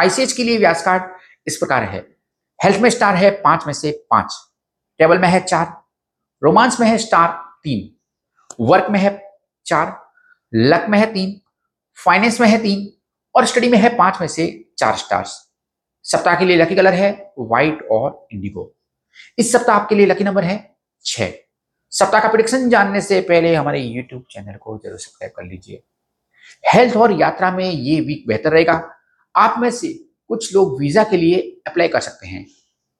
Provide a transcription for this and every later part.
Pisces के लिए व्यास card इस प्रकार है। हेल्थ में स्टार है पाँच में से पाँच। टेबल में है चार। रोमांस में है स्टार तीन। वर्क में है चार। लक में है तीन। फाइनेंस में है तीन। और स्टडी में है पाँच में से चार स्टार्स सप्ताह के लिए लकी कलर है व्हाइट और इंडिगो इस सप्ताह आपके लिए लकी नंबर है छह। सप्ताह का प्रिडिक्शन जानने से पहले हमारे यूट्यूब चैनल को ज़रूर सब्सक्राइब कर लीजिए। हेल्थ और यात्रा में ये वीक बेहतर रहेगा। आप में से कुछ लोग वीज़ा के लिए अप्लाई कर सकते हैं।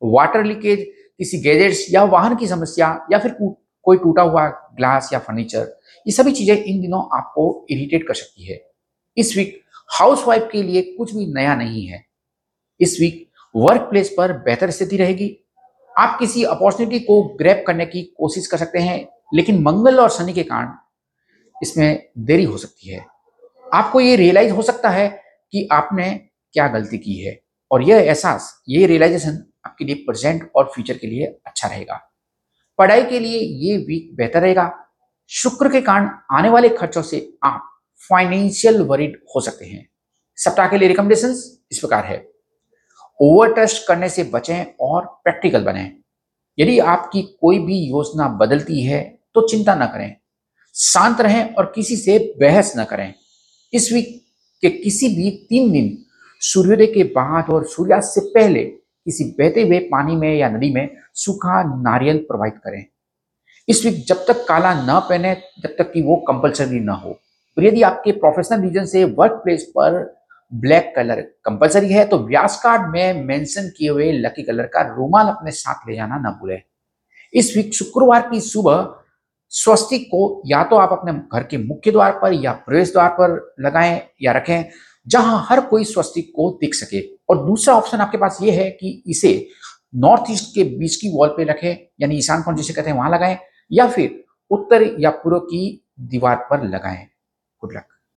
वाटर लीकेज किसी गैजेट्स या वाहन की समस्या या फिर कोई टूटा हुआ ग्लास या फर्नीचर ये सभी चीज़ें इन दिनों आपको इरिटेट कर सकती है। इस वीक हाउस वाइफ के लिए कुछ भी नया नहीं है। इस वीक वर्क प्लेस पर बेहतर स्थिति रहेगी। आप किसी अपॉर्चुनिटी को ग्रैप करने की कोशिश कर सकते हैं, लेकिन मंगल और शनि के कारण इसमें देरी हो सकती है। आपको ये रियलाइज़ हो सकता है कि आपने क्या गलती की है। और यह एहसास ये रियलाइजेशन आपके लिए प्रेजेंट और फ्यूचर के लिए अच्छा रहेगा। पढ़ाई के लिए ये वीक बेहतर रहेगा। शुक्र के कारण आने वाले खर्चों से आप फाइनेंशियल वरिड हो सकते हैं। सप्ताह के लिए रिकमेंडेशन इस प्रकार है। ओवर ट्रस्ट करने से बचें और प्रैक्टिकल बने। यदि आपकी कोई भी योजना बदलती है तो चिंता न करें। शांत रहें और किसी से बहस न करें। इस वीक के किसी भी तीन दिन सूर्योदय के बाद और सूर्यास्त से पहले किसी बहते हुए पानी में या नदी में सूखा नारियल प्रवाहित करें। इस वीक जब तक काला न पहने, जब तक कि वो कंपलसरी न हो। यदि आपके प्रोफेशनल रीजन से वर्क प्लेस पर ब्लैक कलर कंपलसरी है तो व्यास कार्ड में मेंशन किए हुए लकी कलर का रूमाल अपने साथ ले जाना ना भूलें। इस वीक शुक्रवार की सुबह स्वस्तिक को या तो आप अपने घर के मुख्य द्वार पर या प्रवेश द्वार पर लगाएँ या रखें, जहाँ हर कोई स्वस्तिक को दिख सके। और दूसरा ऑप्शन आपके पास ये है कि इसे नॉर्थ ईस्ट के बीच की वॉल पे रखें, यानी ईशान कोण जिसे कहते हैं, वहाँ लगाएँ, या फिर उत्तर या पूर्व की दीवार पर लगाएँ। Good luck